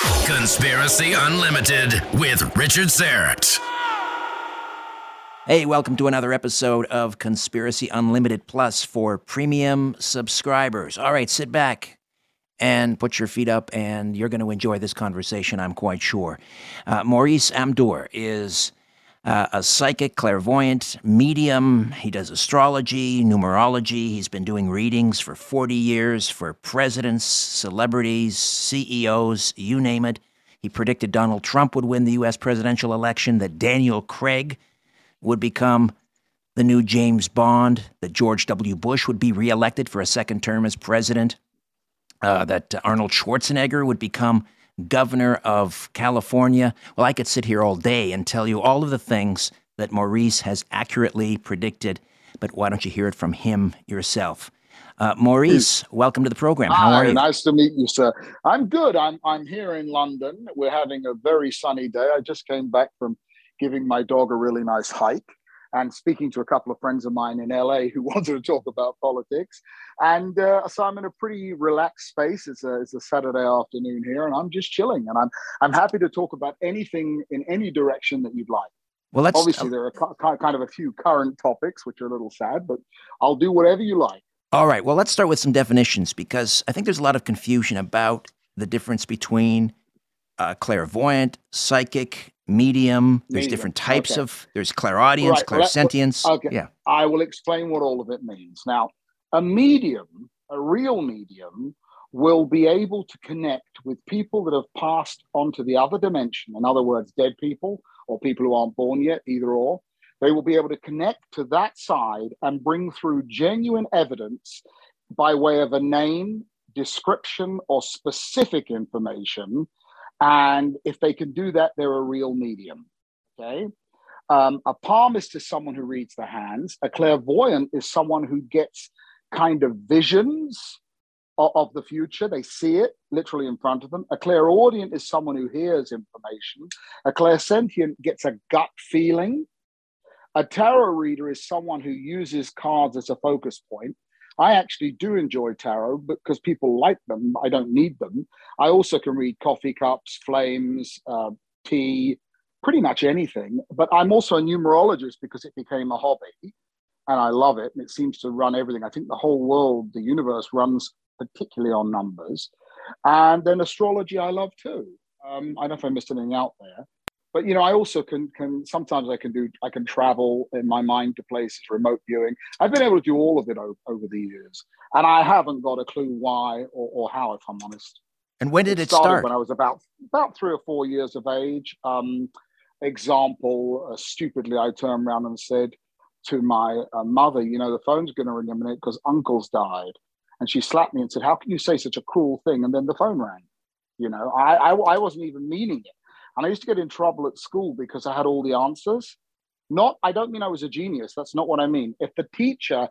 Conspiracy Unlimited with Richard Syrett. Hey, welcome to another episode of Conspiracy Unlimited Plus for premium subscribers. All right, sit back and put your feet up, and you're going to enjoy this conversation, I'm quite sure. Uh, Maurice Amdur is uh, a psychic, clairvoyant, medium. He does astrology, numerology. He's been doing readings for 40 years for presidents, celebrities, CEOs, you name it. He predicted Donald Trump would win the U.S. presidential election, that Daniel Craig would become the new James Bond, that George W. Bush would be reelected for a second term as president, uh, that Arnold Schwarzenegger would become governor of California. Well, I could sit here all day and tell you all of the things that Maurice has accurately predicted, but why don't you hear it from him yourself? Uh, Maurice, welcome to the program. How Hi, are you? Nice to meet you, sir. I'm good. I'm I'm here in London. We're having a very sunny day. I just came back from giving my dog a really nice hike and speaking to a couple of friends of mine in LA who wanted to talk about politics. And uh, so I'm in a pretty relaxed space. It's a, it's a Saturday afternoon here, and I'm just chilling. And I'm I'm happy to talk about anything in any direction that you'd like. Well, let's Obviously, there are ki- kind of a few current topics which are a little sad, but I'll do whatever you like. All right. Well, let's start with some definitions because I think there's a lot of confusion about the difference between uh, clairvoyant, psychic, medium. There's Medium, different types okay. of. There's clairaudience, Right, well, clairsentience. okay. Yeah. I will explain what all of it means. Now, a medium, a real medium, will be able to connect with people that have passed onto the other dimension. In other words, dead people or people who aren't born yet, either or. They will be able to connect to that side and bring through genuine evidence by way of a name, description, or specific information. And if they can do that, they're a real medium. Okay. Um, a palmist is someone who reads the hands. A clairvoyant is someone who gets kind of visions of, of the future. They see it literally in front of them. A clairaudient is someone who hears information. A clairsentient gets a gut feeling. A tarot reader is someone who uses cards as a focus point. I actually do enjoy tarot because people like them. I don't need them. I also can read coffee cups, flames, uh, tea, pretty much anything. But I'm also a numerologist because it became a hobby and I love it. And it seems to run everything. I think the whole world, the universe runs particularly on numbers. And then astrology, I love too. Um, I don't know if I missed anything out there. But you know, I also can can sometimes I can do I can travel in my mind to places, remote viewing. I've been able to do all of it o- over the years, and I haven't got a clue why or, or how, if I'm honest And when did it started start? when I was about about three or four years of age. Um, example, uh, stupidly, I turned around and said to my uh, mother, "You know, the phone's going to ring in a minute because Uncle's died," and she slapped me and said, "How can you say such a cruel thing?" And then the phone rang. You know, I, I I wasn't even meaning it, and I used to get in trouble at school because I had all the answers. Not, I don't mean I was a genius. That's not what I mean. If the teacher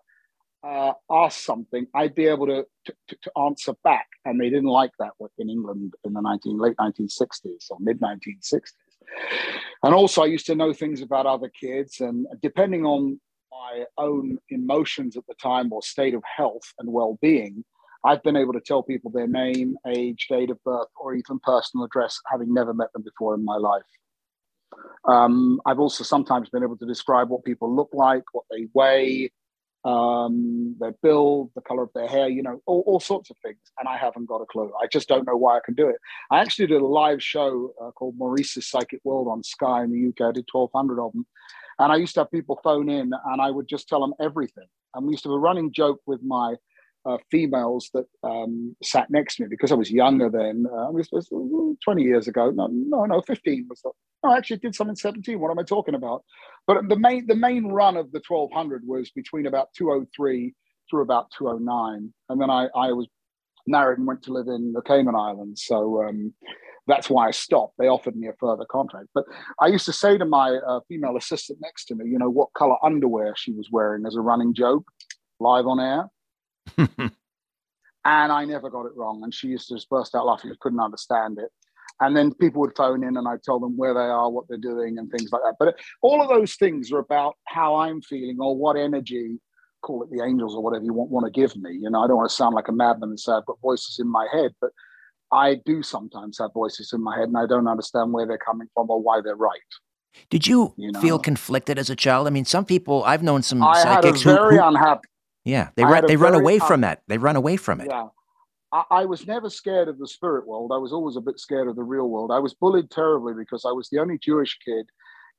uh, asked something, I'd be able to, to, to answer back. And they didn't like that in England in the 19, late 1960s or mid 1960s. And also, I used to know things about other kids. And depending on my own emotions at the time or state of health and well being, I've been able to tell people their name, age, date of birth, or even personal address, having never met them before in my life. Um, I've also sometimes been able to describe what people look like, what they weigh, um, their build, the color of their hair, you know, all, all sorts of things. And I haven't got a clue. I just don't know why I can do it. I actually did a live show uh, called Maurice's Psychic World on Sky in the UK. I did 1,200 of them. And I used to have people phone in and I would just tell them everything. And we used to have a running joke with my uh, females that um, sat next to me because I was younger then. Uh, it was, was 20 years ago. No, no, no, 15 was no, I actually did something 17. What am I talking about? But the main the main run of the 1200 was between about 203 through about 209, and then I I was married and went to live in the Cayman Islands. So um, that's why I stopped. They offered me a further contract, but I used to say to my uh, female assistant next to me, you know, what color underwear she was wearing as a running joke, live on air. And I never got it wrong. And she used to just burst out laughing. I couldn't understand it. And then people would phone in and I'd tell them where they are, what they're doing, and things like that. But all of those things are about how I'm feeling or what energy, call it the angels or whatever you want, want to give me. You know, I don't want to sound like a madman and say I've got voices in my head, but I do sometimes have voices in my head and I don't understand where they're coming from or why they're right. Did you, you know? feel conflicted as a child? I mean, some people I've known some I psychics had a very who, unhappy. Yeah, they run, they run away un- from that. They run away from it. Yeah, I, I, was never scared of the spirit world. I was always a bit scared of the real world. I was bullied terribly because I was the only Jewish kid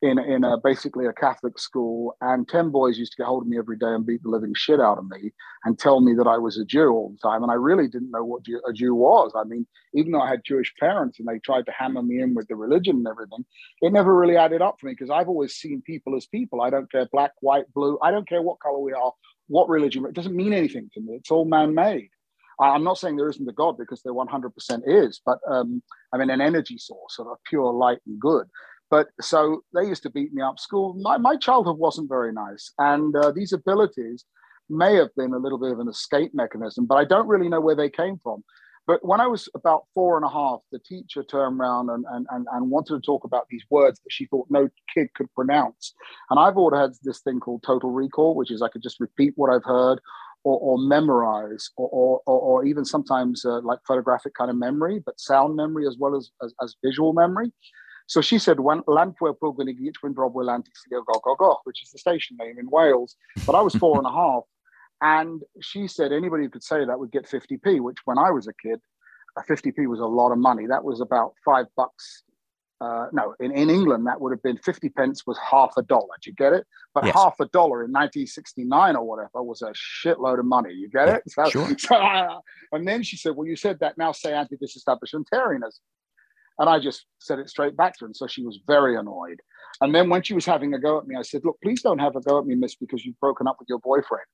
in in a, basically a Catholic school, and ten boys used to get hold of me every day and beat the living shit out of me and tell me that I was a Jew all the time, and I really didn't know what a Jew was. I mean, even though I had Jewish parents and they tried to hammer me in with the religion and everything, it never really added up for me because I've always seen people as people. I don't care black, white, blue. I don't care what color we are, what religion. It doesn't mean anything to me. It's all man-made. I'm not saying there isn't a God because there 100% is, but um, I mean an energy source of pure light and good. But so they used to beat me up. School, my, my childhood wasn't very nice. And uh, these abilities may have been a little bit of an escape mechanism, but I don't really know where they came from. But when I was about four and a half, the teacher turned around and, and, and, and wanted to talk about these words that she thought no kid could pronounce. And I've already had this thing called total recall, which is I could just repeat what I've heard or, or memorize or, or, or, even sometimes uh, like photographic kind of memory, but sound memory as well as, as, as visual memory. So she said, "When Llanfair Pwllgwyngyll when Brobwyll Antisilio go go go," which is the station name in Wales. But I was four and a half, and she said anybody who could say that would get 50p. Which when I was a kid, 50p was a lot of money. That was about five bucks. Uh, no, in, in England, that would have been 50 pence was half a dollar. Do you get it? But yes. half a dollar in 1969 or whatever was a shitload of money. You get it? So, sure. So I, and then she said, Well, you said that now say anti disestablishmentarianism. And I just said it straight back to her. And so she was very annoyed. And then when she was having a go at me, I said, Look, please don't have a go at me, miss, because you've broken up with your boyfriend.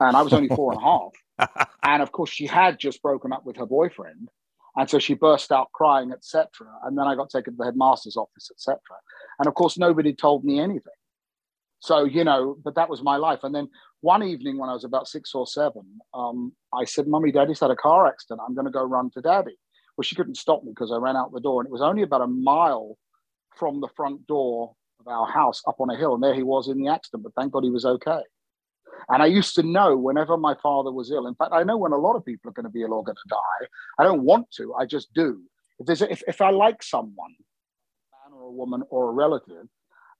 And I was only four and a half. And of course, she had just broken up with her boyfriend. And so she burst out crying, etc. And then I got taken to the headmaster's office, etc. And of course, nobody told me anything. So, you know, but that was my life. And then one evening when I was about six or seven, um, I said, Mummy, Daddy's had a car accident. I'm going to go run to Daddy. Well, she couldn't stop me because I ran out the door, and it was only about a mile from the front door of our house up on a hill, and there he was in the accident. But thank God he was okay. And I used to know whenever my father was ill. In fact, I know when a lot of people are going to be ill or going to die. I don't want to. I just do. If there's a, if, if I like someone, a man or a woman or a relative,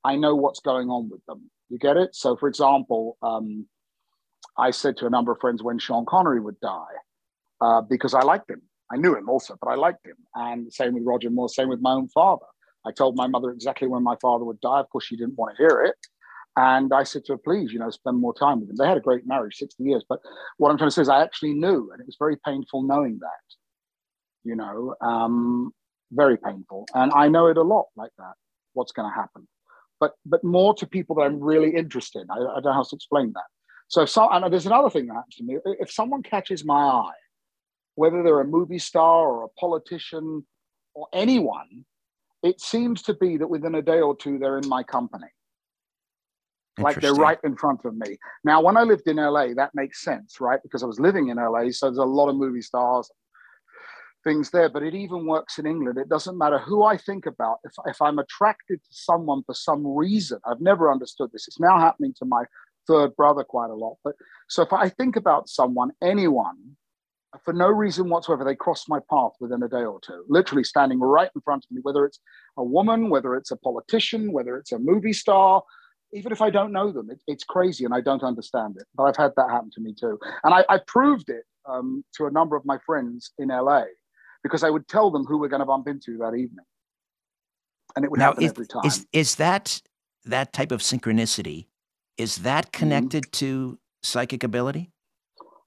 I know what's going on with them. You get it? So, for example, um, I said to a number of friends when Sean Connery would die uh, because I liked him. I knew him also, but I liked him. And same with Roger Moore, same with my own father. I told my mother exactly when my father would die. Of course, she didn't want to hear it. And I said to her, please, you know, spend more time with him. They had a great marriage, 60 years. But what I'm trying to say is I actually knew, and it was very painful knowing that, you know, um, very painful. And I know it a lot like that, what's going to happen. But but more to people that I'm really interested in. I, I don't know how to explain that. So, so and there's another thing that happens to me. If someone catches my eye whether they're a movie star or a politician or anyone, it seems to be that within a day or two, they're in my company. Like they're right in front of me. Now, when I lived in LA, that makes sense, right? Because I was living in LA, so there's a lot of movie stars, things there. But it even works in England. It doesn't matter who I think about. If, if I'm attracted to someone for some reason, I've never understood this. It's now happening to my third brother quite a lot. But so if I think about someone, anyone, for no reason whatsoever, they cross my path within a day or two, literally standing right in front of me, whether it's a woman, whether it's a politician, whether it's a movie star, even if I don't know them. It, it's crazy and I don't understand it. But I've had that happen to me too. And I, I proved it um, to a number of my friends in LA because I would tell them who we're going to bump into that evening. And it would now, happen is, every time. Is, is that that type of synchronicity, is that mm-hmm. connected mm-hmm. to psychic ability?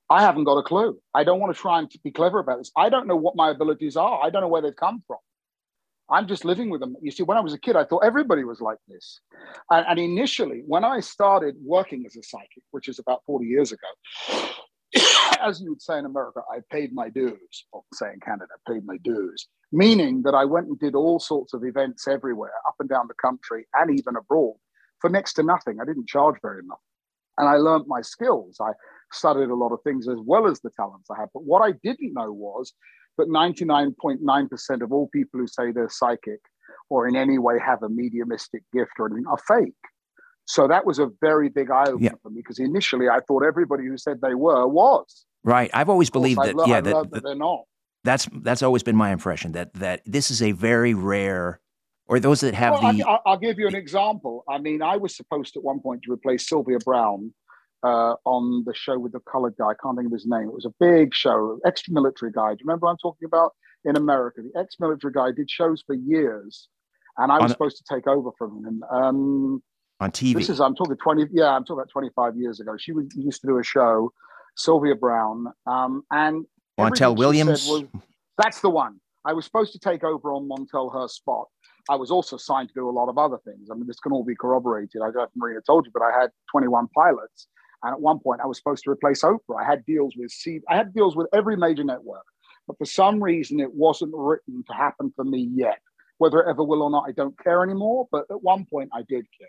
I haven't got a clue. I don't want to try and be clever about this. I don't know what my abilities are. I don't know where they've come from. I'm just living with them. You see, when I was a kid, I thought everybody was like this. And, and initially, when I started working as a psychic, which is about 40 years ago, as you would say in America, I paid my dues, or say in Canada, paid my dues, meaning that I went and did all sorts of events everywhere, up and down the country and even abroad for next to nothing. I didn't charge very much. And I learned my skills. I studied a lot of things as well as the talents I had. But what I didn't know was that 99.9% of all people who say they're psychic or in any way have a mediumistic gift or anything are fake. So that was a very big eye opener yeah. for me because initially I thought everybody who said they were was. Right. I've always believed that. I, yeah, I that, that, they're not. That's that's always been my impression that that this is a very rare, or those that have well, the. I, will give you an example. I mean, I was supposed at one point to replace Sylvia Browne uh, on the show with the colored guy. I can't think of his name. It was a big show, ex-military guy. Do you remember what I'm talking about? In America, the ex-military guy did shows for years, and I was on, supposed to take over from him. Um, on TV. This is I'm talking 20. Yeah, I'm talking about 25 years ago. She was, used to do a show, Sylvia Browne, um, and Montel Williams. Was, that's the one. I was supposed to take over on Montel her spot. I was also signed to do a lot of other things. I mean, this can all be corroborated. I don't know if Marina told you, but I had 21 pilots. And at one point, I was supposed to replace Oprah. I had deals with C. I had deals with every major network, but for some reason, it wasn't written to happen for me yet. Whether it ever will or not, I don't care anymore. But at one point, I did care.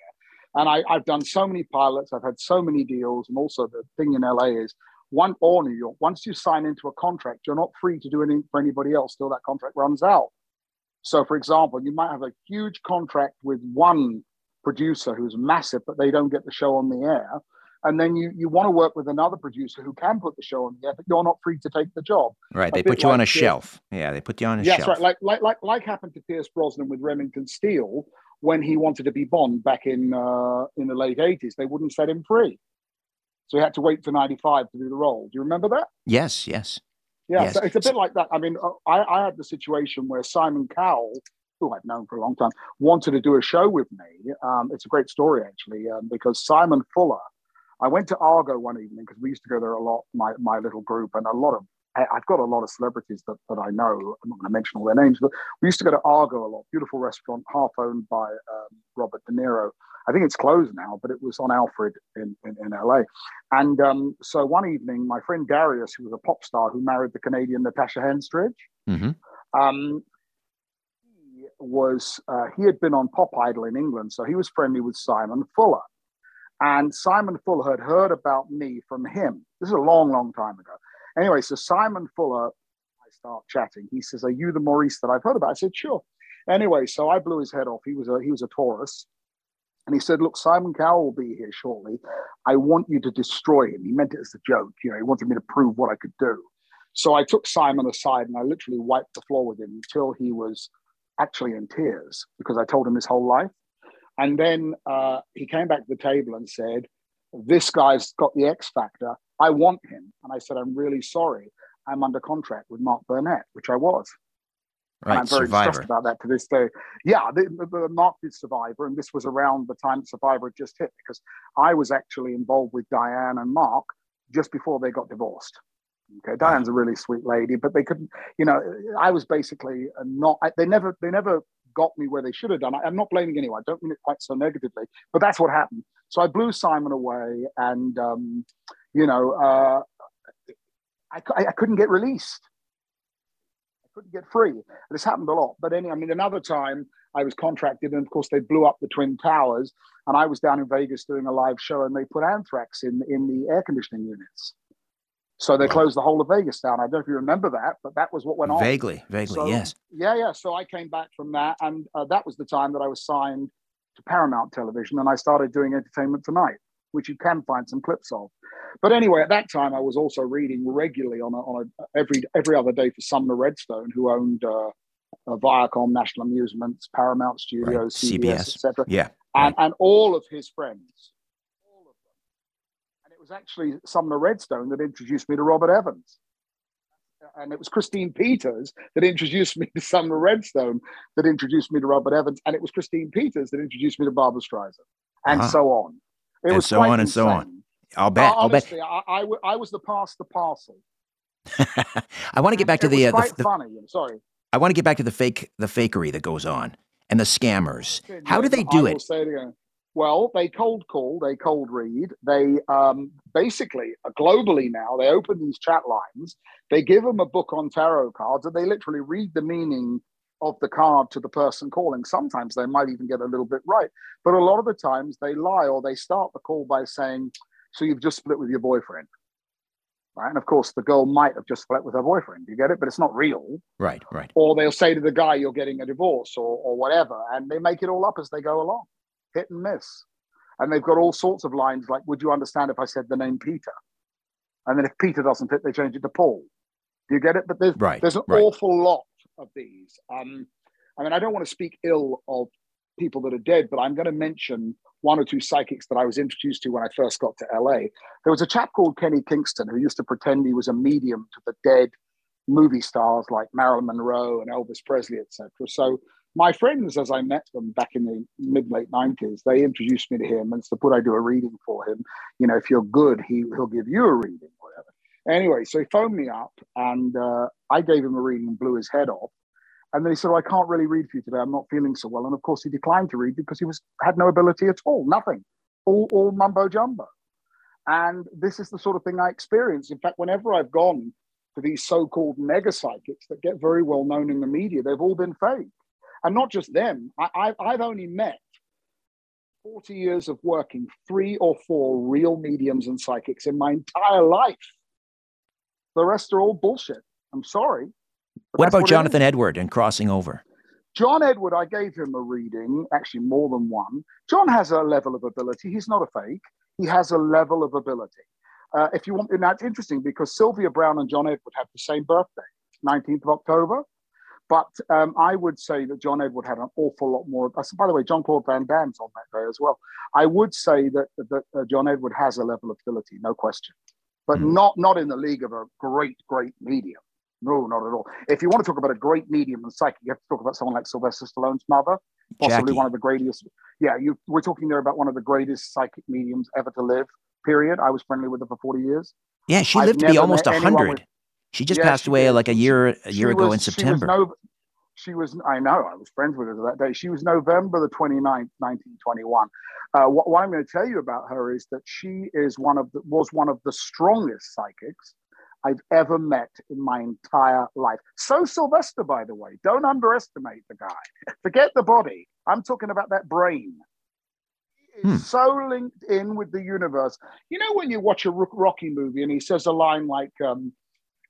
And I, have done so many pilots. I've had so many deals. And also, the thing in LA is one or New York. Once you sign into a contract, you're not free to do anything for anybody else till that contract runs out. So, for example, you might have a huge contract with one producer who's massive, but they don't get the show on the air and then you you want to work with another producer who can put the show on the air, but you're not free to take the job. Right, a they put you like on a shelf. Yeah, they put you on a yes, shelf. Yes, right. Like like like like happened to Pierce Brosnan with Remington Steele when he wanted to be Bond back in uh, in the late '80s. They wouldn't set him free, so he had to wait for '95 to do the role. Do you remember that? Yes, yes. Yeah, yes. so it's a bit like that. I mean, uh, I, I had the situation where Simon Cowell who I've known for a long time, wanted to do a show with me. Um, it's a great story, actually, um, because Simon Fuller I went to Argo one evening because we used to go there a lot, my, my little group, and a lot of I've got a lot of celebrities that, that I know. I'm not going to mention all their names, but we used to go to Argo a lot. Beautiful restaurant, half owned by um, Robert De Niro. I think it's closed now, but it was on Alfred in, in, in LA. And um, so one evening, my friend Darius, who was a pop star who married the Canadian Natasha Henstridge, mm-hmm. um, he was uh, he had been on Pop Idol in England, so he was friendly with Simon Fuller. And Simon Fuller had heard about me from him. This is a long, long time ago. Anyway, so Simon Fuller, I start chatting. He says, Are you the Maurice that I've heard about? I said, Sure. Anyway, so I blew his head off. He was a he was a Taurus. And he said, Look, Simon Cowell will be here shortly. I want you to destroy him. He meant it as a joke. You know, he wanted me to prove what I could do. So I took Simon aside and I literally wiped the floor with him until he was actually in tears because I told him his whole life. And then uh, he came back to the table and said, This guy's got the X factor. I want him. And I said, I'm really sorry. I'm under contract with Mark Burnett, which I was. Right, I'm very Survivor. stressed about that to this day. Yeah, the, the, the Mark did Survivor, and this was around the time Survivor had just hit because I was actually involved with Diane and Mark just before they got divorced. Okay, Diane's a really sweet lady, but they couldn't. You know, I was basically not. I, they never, they never got me where they should have done. I, am not blaming anyone. I don't mean it quite so negatively, but that's what happened. So I blew Simon away, and um, you know, uh, I, I couldn't get released. I couldn't get free. This happened a lot. But any, I mean, another time I was contracted, and of course they blew up the twin towers, and I was down in Vegas doing a live show, and they put anthrax in in the air conditioning units. So they closed the whole of Vegas down. I don't know if you remember that, but that was what went on. Vaguely, vaguely, so, yes. Yeah, yeah. So I came back from that, and uh, that was the time that I was signed to Paramount Television, and I started doing Entertainment Tonight, which you can find some clips of. But anyway, at that time, I was also reading regularly on a, on a, every every other day for Sumner Redstone, who owned uh, Viacom, National Amusements, Paramount Studios, right. CBS, CBS. etc. Yeah, and right. and all of his friends was actually Sumner Redstone that introduced me to Robert Evans. And it was Christine Peters that introduced me to Sumner Redstone, that introduced me to Robert Evans. And it was Christine Peters that introduced me to Barbra Streisand, and uh-huh. so on. It and was so on and insane. so on. I'll bet. Honestly, I'll bet. I, I, I, was the pass the parcel. I want to get back to the, uh, the, the funny. I'm sorry. I want to get back to the fake the fakery that goes on and the scammers. How do they do it? Say it again. Well, they cold call, they cold read. They um, basically, uh, globally now, they open these chat lines. They give them a book on tarot cards and they literally read the meaning of the card to the person calling. Sometimes they might even get a little bit right. But a lot of the times they lie or they start the call by saying, So you've just split with your boyfriend. Right. And of course, the girl might have just split with her boyfriend. You get it? But it's not real. Right, right. Or they'll say to the guy, You're getting a divorce or, or whatever. And they make it all up as they go along hit and miss. And they've got all sorts of lines like, Would you understand if I said the name Peter? And then if Peter doesn't fit, they change it to Paul. Do you get it? But there's right, there's an right. awful lot of these. Um, I mean, I don't want to speak ill of people that are dead, but I'm going to mention one or two psychics that I was introduced to when I first got to LA. There was a chap called Kenny Kingston who used to pretend he was a medium to the dead movie stars like Marilyn Monroe and Elvis Presley, etc. So my friends, as I met them back in the mid late nineties, they introduced me to him and said, "Would I do a reading for him? You know, if you're good, he he'll give you a reading, whatever." Anyway, so he phoned me up and uh, I gave him a reading and blew his head off. And then he said, oh, "I can't really read for you today. I'm not feeling so well." And of course, he declined to read because he was had no ability at all, nothing, all, all mumbo jumbo. And this is the sort of thing I experience. In fact, whenever I've gone to these so-called mega psychics that get very well known in the media, they've all been fake, and not just them. I, I, I've only met 40 years of working three or four real mediums and psychics in my entire life. The rest are all bullshit. I'm sorry. What about what Jonathan Edward and crossing over? John Edward, I gave him a reading, actually more than one. John has a level of ability. He's not a fake. He has a level of ability. Uh, if you want, and that's interesting because Sylvia Browne and John Edward have the same birthday, 19th of October. But um, I would say that John Edward had an awful lot more. Uh, by the way, Jean-Claude Van Damme's on that day as well. I would say that, that uh, John Edward has a level of ability, no question, but mm. not not in the league of a great, great medium. No, not at all. If you want to talk about a great medium and psychic, you have to talk about someone like Sylvester Stallone's mother, possibly Jackie. one of the greatest. Yeah, you, we're talking there about one of the greatest psychic mediums ever to live. Period. I was friendly with her for forty years. Yeah, she I've lived to be almost hundred. She just yeah, passed she away did. like a year a year ago was, in September. She was, no, she was, I know, I was friends with her that day. She was November the 29th, 1921. Uh, what, what, I'm going to tell you about her is that she is one of the, was one of the strongest psychics I've ever met in my entire life. So Sylvester, by the way, don't underestimate the guy. Forget the body. I'm talking about that brain. Hmm. so linked in with the universe. You know, when you watch a Rocky movie and he says a line like, um,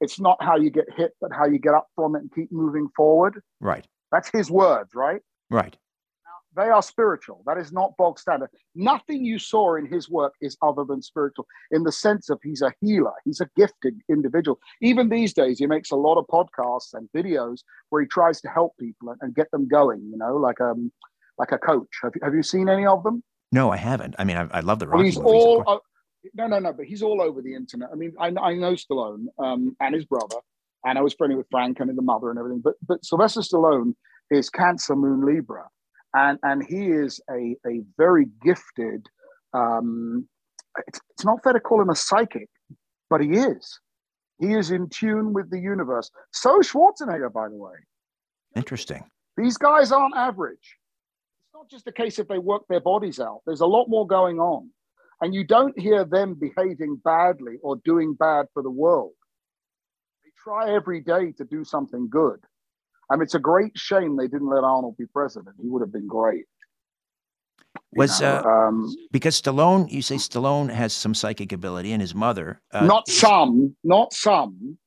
it's not how you get hit, but how you get up from it and keep moving forward. Right. That's his words, right? Right. Now, they are spiritual. That is not bog standard. Nothing you saw in his work is other than spiritual in the sense of he's a healer. He's a gifted individual. Even these days, he makes a lot of podcasts and videos where he tries to help people and, and get them going. You know, like um, like a coach. Have, have you seen any of them? No, I haven't. I mean, I, I love the Rocky well, he's movies, all no, no, no. But he's all over the internet. I mean, I, I know Stallone um, and his brother, and I was friendly with Frank and the mother and everything. But but Sylvester Stallone is Cancer Moon Libra, and and he is a a very gifted. Um, it's, it's not fair to call him a psychic, but he is. He is in tune with the universe. So Schwarzenegger, by the way. Interesting. These guys aren't average. It's not just a case if they work their bodies out. There's a lot more going on. And you don't hear them behaving badly or doing bad for the world. They try every day to do something good. I mean, it's a great shame they didn't let Arnold be president. He would have been great. Was you know, uh, um, because Stallone? You say Stallone has some psychic ability, and his mother. Uh, not some, not some,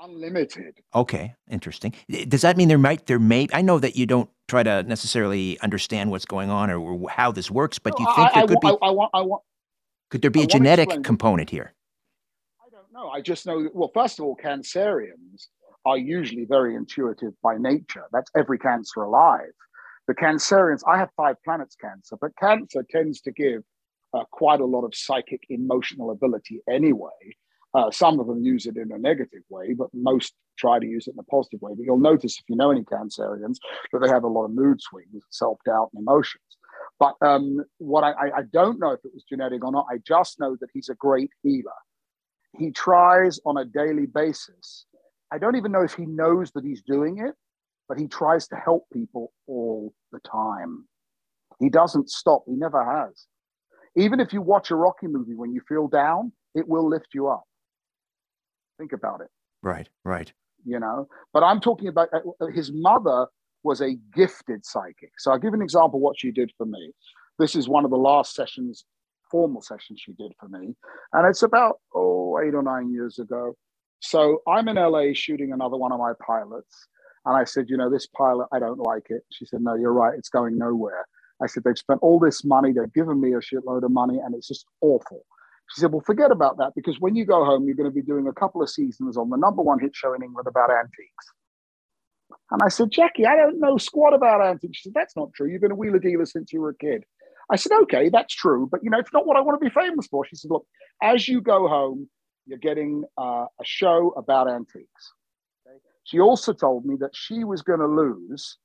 unlimited. Okay, interesting. Does that mean there might there may? I know that you don't try to necessarily understand what's going on or, how this works, but do you think I, there I, could I, be? I, want, I want, could there be a genetic component here? I don't know. I just know that, well, first of all, cancerians are usually very intuitive by nature. That's every cancer alive. The cancerians, I have five planets cancer, but cancer tends to give uh, quite a lot of psychic emotional ability anyway. Uh, some of them use it in a negative way, but most try to use it in a positive way. But you'll notice if you know any cancerians that they have a lot of mood swings, self doubt, and emotions. But um, what I, I don't know if it was genetic or not, I just know that he's a great healer. He tries on a daily basis. I don't even know if he knows that he's doing it, but he tries to help people all the time. He doesn't stop, he never has. Even if you watch a Rocky movie when you feel down, it will lift you up. Think about it. Right, right. You know, but I'm talking about uh, his mother was a gifted psychic. So I'll give an example what she did for me. This is one of the last sessions, formal sessions she did for me. And it's about, oh, eight or nine years ago. So I'm in LA shooting another one of my pilots. And I said, you know, this pilot, I don't like it. She said, no, you're right. It's going nowhere. I said, they've spent all this money. They've given me a shitload of money and it's just awful. She said, Well, forget about that because when you go home, you're going to be doing a couple of seasons on the number one hit show in England about antiques. And I said, Jackie, I don't know squat about antiques. She said, That's not true. You've been a wheeler dealer since you were a kid. I said, Okay, that's true. But, you know, it's not what I want to be famous for. She said, Look, as you go home, you're getting uh, a show about antiques. Okay? She also told me that she was going to lose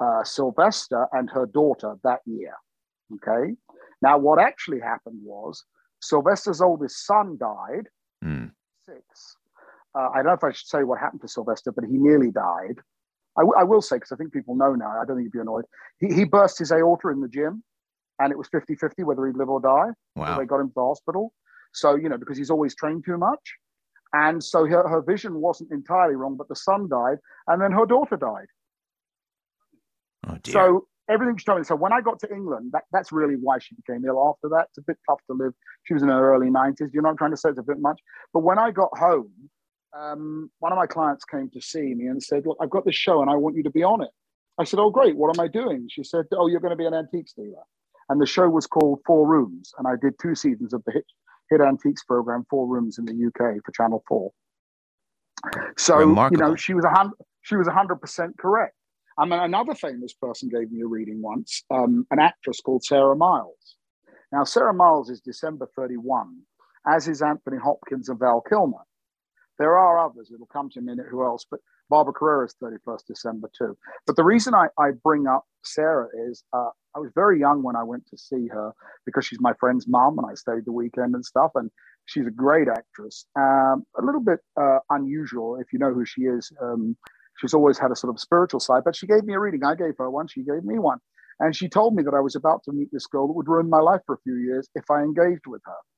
uh, Sylvester and her daughter that year. Okay. Now, what actually happened was Sylvester's oldest son died, mm. six. Uh, I don't know if I should say what happened to Sylvester, but he nearly died. I, w- I will say, because I think people know now, I don't think you'd be annoyed. He, he burst his aorta in the gym, and it was 50 50 whether he'd live or die. Wow. So they got him to the hospital. So, you know, because he's always trained too much. And so her, her vision wasn't entirely wrong, but the son died, and then her daughter died. Oh, dear. So everything she told me. So when I got to England, that, that's really why she became ill after that. It's a bit tough to live. She was in her early 90s. You're not trying to say it's a bit much. But when I got home, um, one of my clients came to see me and said, Look, I've got this show and I want you to be on it. I said, Oh, great. What am I doing? She said, Oh, you're going to be an antiques dealer. And the show was called Four Rooms. And I did two seasons of the hit, hit antiques program, Four Rooms in the UK for Channel 4. So, Remarkable. you know, she was a hundred, she was hundred percent correct. And then another famous person gave me a reading once, um, an actress called Sarah Miles. Now, Sarah Miles is December 31, as is Anthony Hopkins and Val Kilmer. There are others, it'll come to a minute who else, but Barbara Carrera is 31st December too. But the reason I, I bring up Sarah is uh, I was very young when I went to see her because she's my friend's mom and I stayed the weekend and stuff. And she's a great actress. Um, a little bit uh, unusual if you know who she is. Um, she's always had a sort of spiritual side, but she gave me a reading. I gave her one, she gave me one. And she told me that I was about to meet this girl that would ruin my life for a few years if I engaged with her.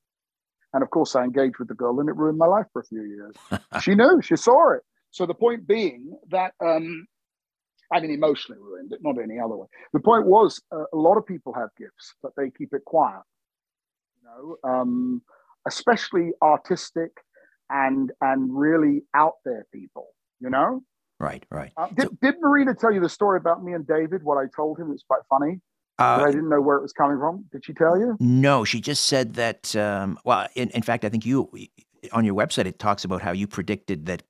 And of course, I engaged with the girl and it ruined my life for a few years. she knew, she saw it. So the point being that, um, I mean, emotionally ruined it, not any other way. The point was uh, a lot of people have gifts, but they keep it quiet. You know, um, especially artistic and and really out there people. You know, Right, right. Uh, did, so, did Marina tell you the story about me and David? What I told him? It's quite funny. Uh, I didn't know where it was coming from. Did she tell you? No, she just said that. Um, well, in, in fact, I think you on your website it talks about how you predicted that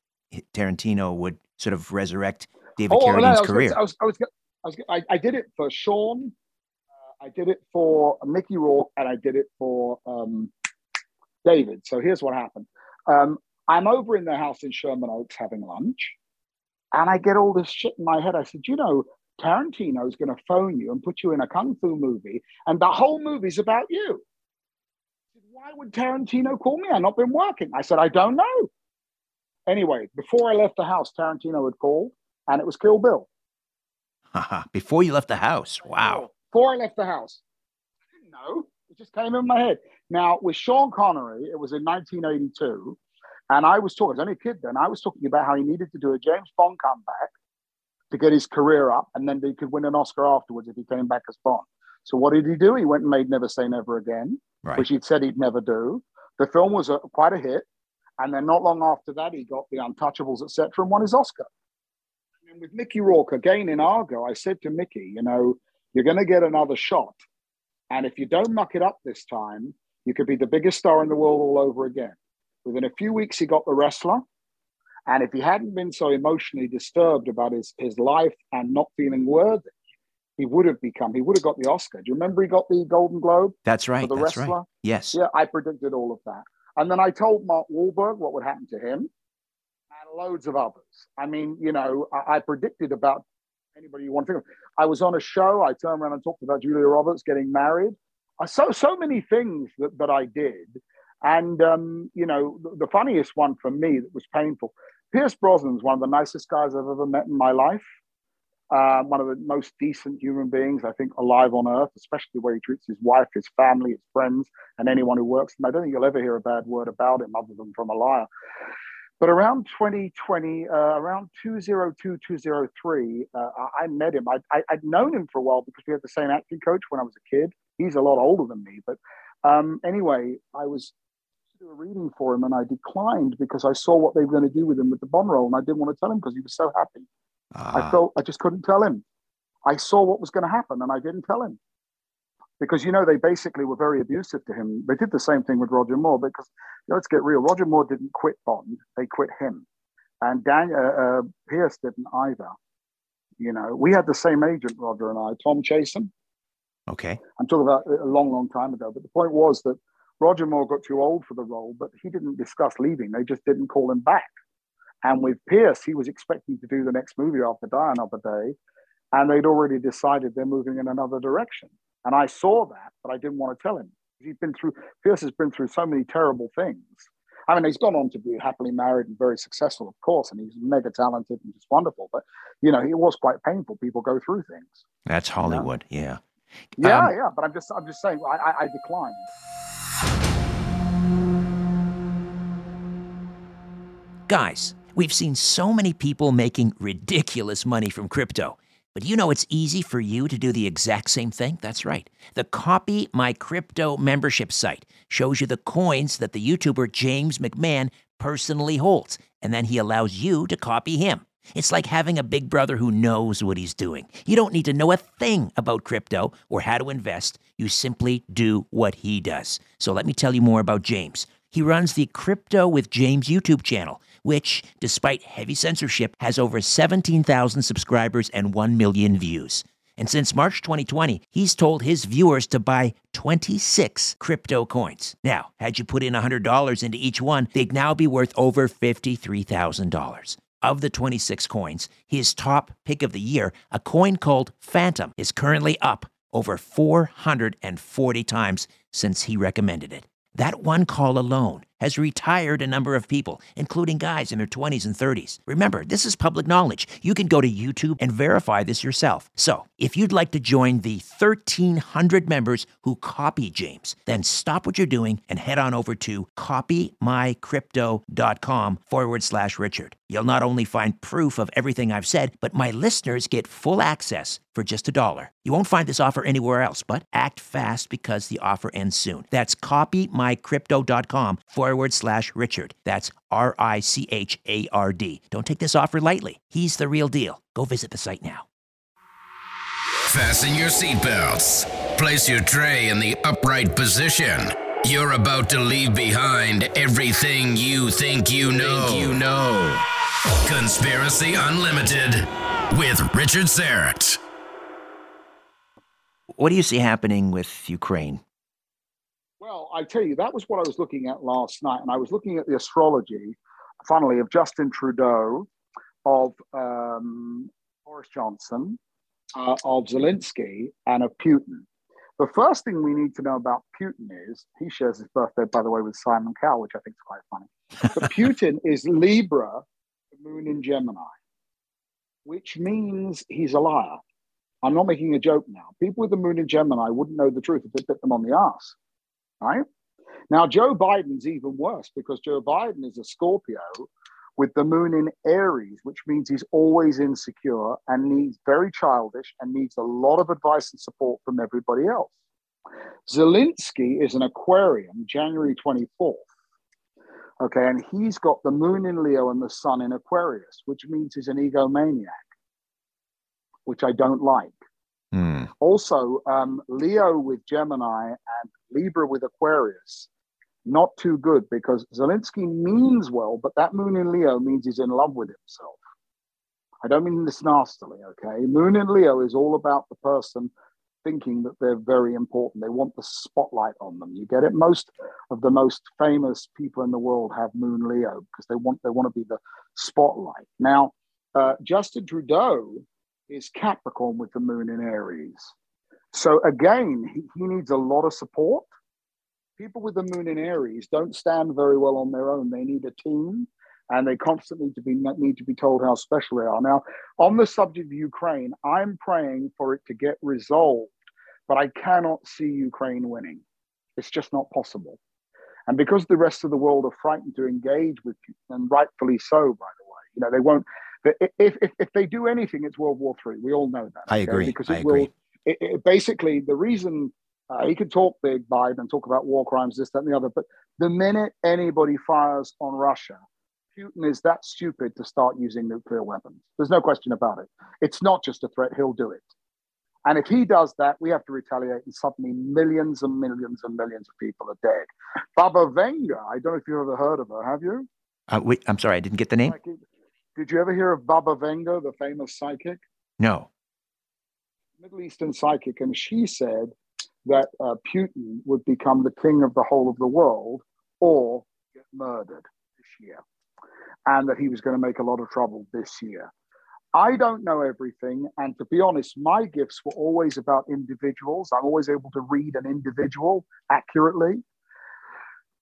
Tarantino would sort of resurrect David oh, Carradine's no, career. I was, I, was, I, was, I, I did it for Sean. Uh, I did it for Mickey Rourke, and I did it for um, David. So here's what happened. Um, I'm over in their house in Sherman Oaks having lunch. And I get all this shit in my head. I said, you know, Tarantino's going to phone you and put you in a kung fu movie, and the whole movie's about you. Why would Tarantino call me? I've not been working. I said, I don't know. Anyway, before I left the house, Tarantino had called, and it was Kill Bill. before you left the house. Wow. Before I left the house. I didn't know. It just came in my head. Now, with Sean Connery, it was in 1982. And I was talking, I was only a kid then, I was talking about how he needed to do a James Bond comeback to get his career up, and then he could win an Oscar afterwards if he came back as Bond. So what did he do? He went and made Never Say Never Again, right. which he'd said he'd never do. The film was a, quite a hit, and then not long after that, he got The Untouchables, etc., and won his Oscar. And with Mickey Rourke again in Argo, I said to Mickey, you know, you're going to get another shot, and if you don't muck it up this time, you could be the biggest star in the world all over again. Within a few weeks, he got the wrestler. And if he hadn't been so emotionally disturbed about his, his life and not feeling worthy, he would have become, he would have got the Oscar. Do you remember he got the Golden Globe? That's right. For the that's wrestler? Right. Yes. Yeah, I predicted all of that. And then I told Mark Wahlberg what would happen to him and loads of others. I mean, you know, I, I predicted about anybody you want to think of. I was on a show, I turned around and talked about Julia Roberts getting married. I, so, so many things that, that I did and, um, you know, the, the, funniest one for me that was painful Pierce Brosnan's one of the nicest guys I've ever met in my life. Uh, one of the most decent human beings, I think, alive on earth, especially the way he treats his wife, his family, his friends, and anyone who works. And I don't think you'll ever hear a bad word about him other than from a liar. But around 2020, uh, around 202, 203, uh, I met him. I, would known him for a while because we had the same acting coach when I was a kid. He's a lot older than me. But um, anyway, I was do a reading for him and I declined because I saw what they were going to do with him with the Bond role and I didn't want to tell him because he was so happy. I ah. felt I just couldn't tell him. I saw what was going to happen and I didn't tell him. because you know they basically were very abusive to him. They did the same thing with Roger Moore because you know, let's get real. Roger Moore didn't quit Bond; they quit him, and Dan uh, uh, Pierce didn't either. You know, we had the same agent, Roger and I, Tom Chasen. Okay. I'm talking about a long, long time ago. But the point was that Roger Moore got too old for the role, but he didn't discuss leaving. They just didn't call him back. And with Pierce, he was expecting to do the next movie after Die Another Day, and they'd already decided they're moving in another direction. And I saw that, but I didn't want to tell him. He's been through Pierce has been through so many terrible things. I mean, he's gone on to be happily married and very successful, of course, and he's mega talented and just wonderful. But you know, it was quite painful. People go through things. That's Hollywood, you know? yeah. Yeah, um, yeah. But I'm just, I'm just saying, I, I, I declined. Guys, we've seen so many people making ridiculous money from crypto. But you know it's easy for you to do the exact same thing? That's right. The Copy My Crypto membership site shows you the coins that the YouTuber James McMahon personally holds, and then he allows you to copy him. It's like having a big brother who knows what he's doing. You don't need to know a thing about crypto or how to invest. You simply do what he does. So let me tell you more about James. He runs the Crypto with James YouTube channel, which, despite heavy censorship, has over 17,000 subscribers and 1 million views. And since March 2020, he's told his viewers to buy 26 crypto coins. Now, had you put in $100 into each one, they'd now be worth over $53,000. Of the 26 coins, his top pick of the year, a coin called Fantom, is currently up over 440 times since he recommended it. That one call alone has retired a number of people, including guys in their 20s and 30s. Remember, this is public knowledge. You can go to YouTube and verify this yourself. So, if you'd like to join the 1,300 members who copy James, then stop what you're doing and head on over to copymycrypto.com forward slash Richard. You'll not only find proof of everything I've said, but my listeners get full access for just a dollar. You won't find this offer anywhere else, but act fast because the offer ends soon. That's copymycrypto.com for forward slash Richard. That's R I C H A R D. Don't take this offer lightly. He's the real deal. Go visit the site now. Fasten your seatbelts. Place your tray in the upright position. You're about to leave behind everything you think you know. Think you know. Conspiracy Unlimited with Richard Syrett. What do you see happening with Ukraine? I tell you, that was what I was looking at last night. And I was looking at the astrology, funnily, of Justin Trudeau, of um, Boris Johnson, uh, of Zelensky, and of Putin. The first thing we need to know about Putin is he shares his birthday, by the way, with Simon Cowell, which I think is quite funny. But Putin is Libra, the moon in Gemini, which means he's a liar. I'm not making a joke now. People with the moon in Gemini wouldn't know the truth if it bit them on the ass right? Now, Joe Biden's even worse because Joe Biden is a Scorpio with the moon in Aries, which means he's always insecure and needs very childish and needs a lot of advice and support from everybody else. Zelensky is an Aquarian, January 24th. Okay, and he's got the moon in Leo and the sun in Aquarius, which means he's an egomaniac, which I don't like. Mm. Also, um, Leo with Gemini and Libra with Aquarius, not too good because Zelensky means well, but that moon in Leo means he's in love with himself. I don't mean this nastily, okay? Moon in Leo is all about the person thinking that they're very important. They want the spotlight on them. You get it? Most of the most famous people in the world have Moon Leo because they want they want to be the spotlight. Now, uh, Justin Trudeau is Capricorn with the moon in Aries. So again, he, he needs a lot of support. People with the moon in Aries don't stand very well on their own. They need a team and they constantly to be, need to be told how special they are. Now, on the subject of Ukraine, I'm praying for it to get resolved, but I cannot see Ukraine winning. It's just not possible. And because the rest of the world are frightened to engage with you, and rightfully so, by the way, you know, they won't if, if, if they do anything, it's World War Three. We all know that. I agree. Because it I will. Agree. It, it, basically, the reason uh, he can talk big, Biden, and talk about war crimes, this, that, and the other, but the minute anybody fires on Russia, Putin is that stupid to start using nuclear weapons. There's no question about it. It's not just a threat; he'll do it. And if he does that, we have to retaliate, and suddenly millions and millions and millions of people are dead. Baba Vanga, I don't know if you've ever heard of her, have you? Uh, wait, I'm sorry, I didn't get the name. Did you ever hear of Baba Vanga, the famous psychic? No. Middle Eastern psychic, and she said that uh, Putin would become the king of the whole of the world or get murdered this year, and that he was going to make a lot of trouble this year. I don't know everything. And to be honest, my gifts were always about individuals. I'm always able to read an individual accurately.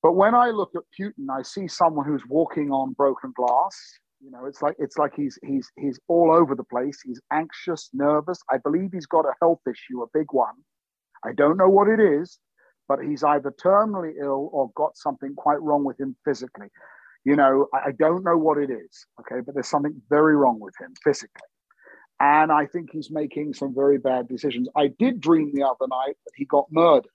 But when I look at Putin, I see someone who's walking on broken glass. You know, it's like it's like he's he's he's all over the place. He's anxious, nervous. I believe he's got a health issue, a big one. I don't know what it is, but he's either terminally ill or got something quite wrong with him physically. You know, I, I don't know what it is, okay, but there's something very wrong with him physically. And I think he's making some very bad decisions. I did dream the other night that he got murdered,